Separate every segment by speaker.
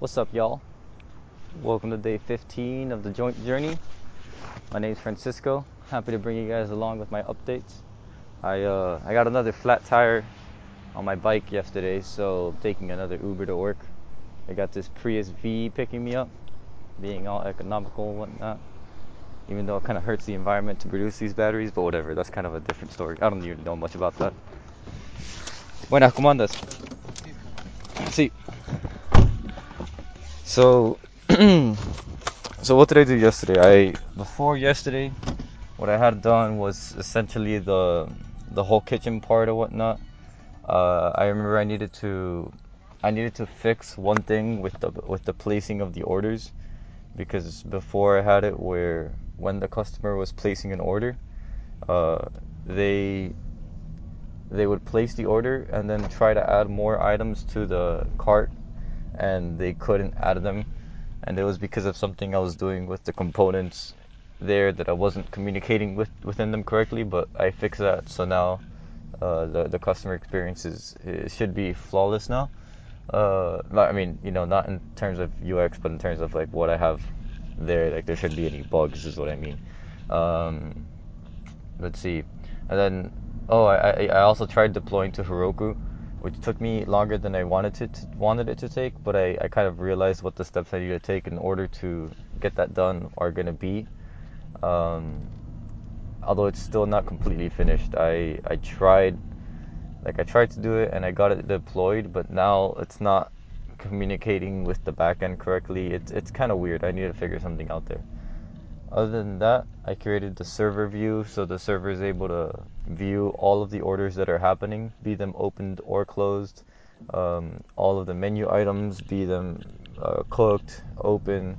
Speaker 1: What's up, y'all? Welcome to day 15 of the joint journey. My name's Francisco. Happy to bring you guys along with my updates. I uh, I got another flat tire on my bike yesterday, so taking another Uber to work. I got this Prius V picking me up, being all economical and whatnot. Even though it kind of hurts the environment to produce these batteries, but whatever. That's kind of a different story. I don't even know much about that. Buenas, ¿cómo andas? Sí. So, so what did I do yesterday? I before yesterday, what I had done was essentially the the whole kitchen part or whatnot. Uh, I remember I needed to I needed to fix one thing with the with the placing of the orders because before I had it where when the customer was placing an order, uh, they they would place the order and then try to add more items to the cart and they couldn't add them. And it was because of something I was doing with the components there that I wasn't communicating with within them correctly but I fixed that. So now uh, the the customer experience is it should be flawless now. Uh, not, I mean you know not in terms of UX but in terms of like what I have there like there shouldn't be any bugs is what I mean. Um, let's see. And then oh I, I also tried deploying to Heroku which took me longer than I wanted it to, wanted it to take. But I, I kind of realized what the steps I need to take in order to get that done are going to be. Um, although it's still not completely finished, I I tried like I tried to do it and I got it deployed, but now it's not communicating with the backend correctly. It's it's kind of weird. I need to figure something out there. Other than that, I created the server view so the server is able to view all of the orders that are happening, be them opened or closed, um, all of the menu items, be them uh, cooked, open,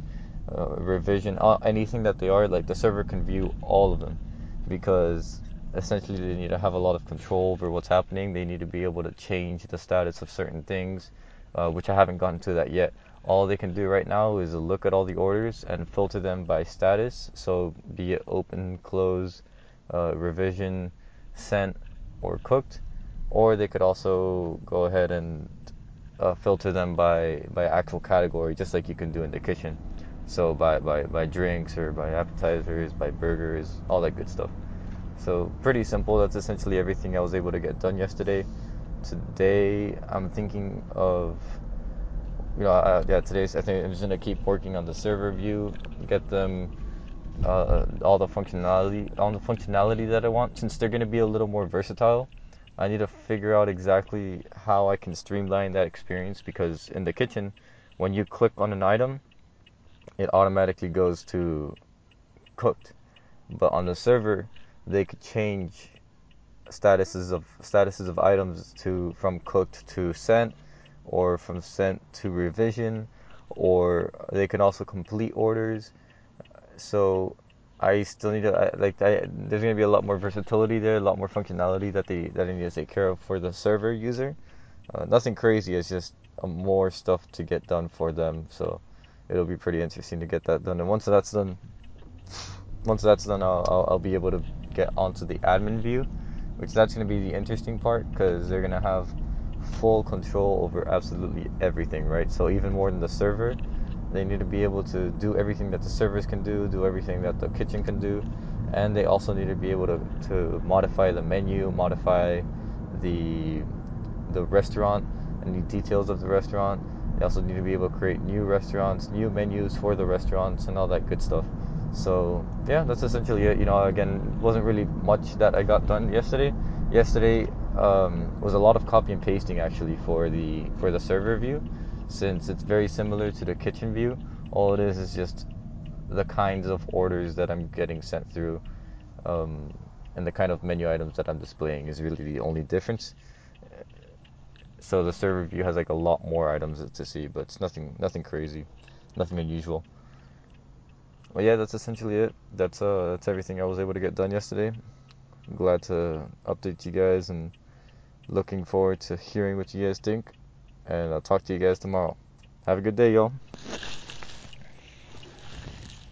Speaker 1: uh, revision, uh, anything that they are, like the server can view all of them because essentially they need to have a lot of control over what's happening. They need to be able to change the status of certain things, uh, which I haven't gotten to that yet all they can do right now is look at all the orders and filter them by status. So be it open, close, uh, revision, sent, or cooked. Or they could also go ahead and uh, filter them by, by actual category, just like you can do in the kitchen. So by, by, by drinks or by appetizers, by burgers, all that good stuff. So pretty simple. That's essentially everything I was able to get done yesterday. Today I'm thinking of you know, uh, yeah, today's I think I'm just gonna keep working on the server view, get them uh, all the functionality, all the functionality that I want. Since they're gonna be a little more versatile, I need to figure out exactly how I can streamline that experience because in the kitchen, when you click on an item, it automatically goes to cooked, but on the server, they could change statuses of statuses of items to from cooked to sent or from sent to revision, or they can also complete orders. So I still need to like I, there's going to be a lot more versatility there, a lot more functionality that they that I need to take care of for the server user. Uh, nothing crazy. It's just uh, more stuff to get done for them. So it'll be pretty interesting to get that done. And once that's done, once that's done, I'll, I'll, I'll be able to get onto the admin view, which that's going to be the interesting part because they're going to have full control over absolutely everything, right? So even more than the server, they need to be able to do everything that the servers can do, do everything that the kitchen can do, and they also need to be able to, to modify the menu, modify the the restaurant, any details of the restaurant. They also need to be able to create new restaurants, new menus for the restaurants, and all that good stuff. So yeah, that's essentially it. You know, again, wasn't really much that I got done yesterday. Yesterday um, was a lot of copy and pasting actually for the for the server view, since it's very similar to the kitchen view. All it is is just the kinds of orders that I'm getting sent through, um, and the kind of menu items that I'm displaying is really the only difference. So the server view has like a lot more items to see, but it's nothing nothing crazy, nothing unusual. Well, yeah, that's essentially it. That's uh that's everything I was able to get done yesterday. I'm glad to update you guys and looking forward to hearing what you guys think. And I'll talk to you guys tomorrow. Have a good day, y'all.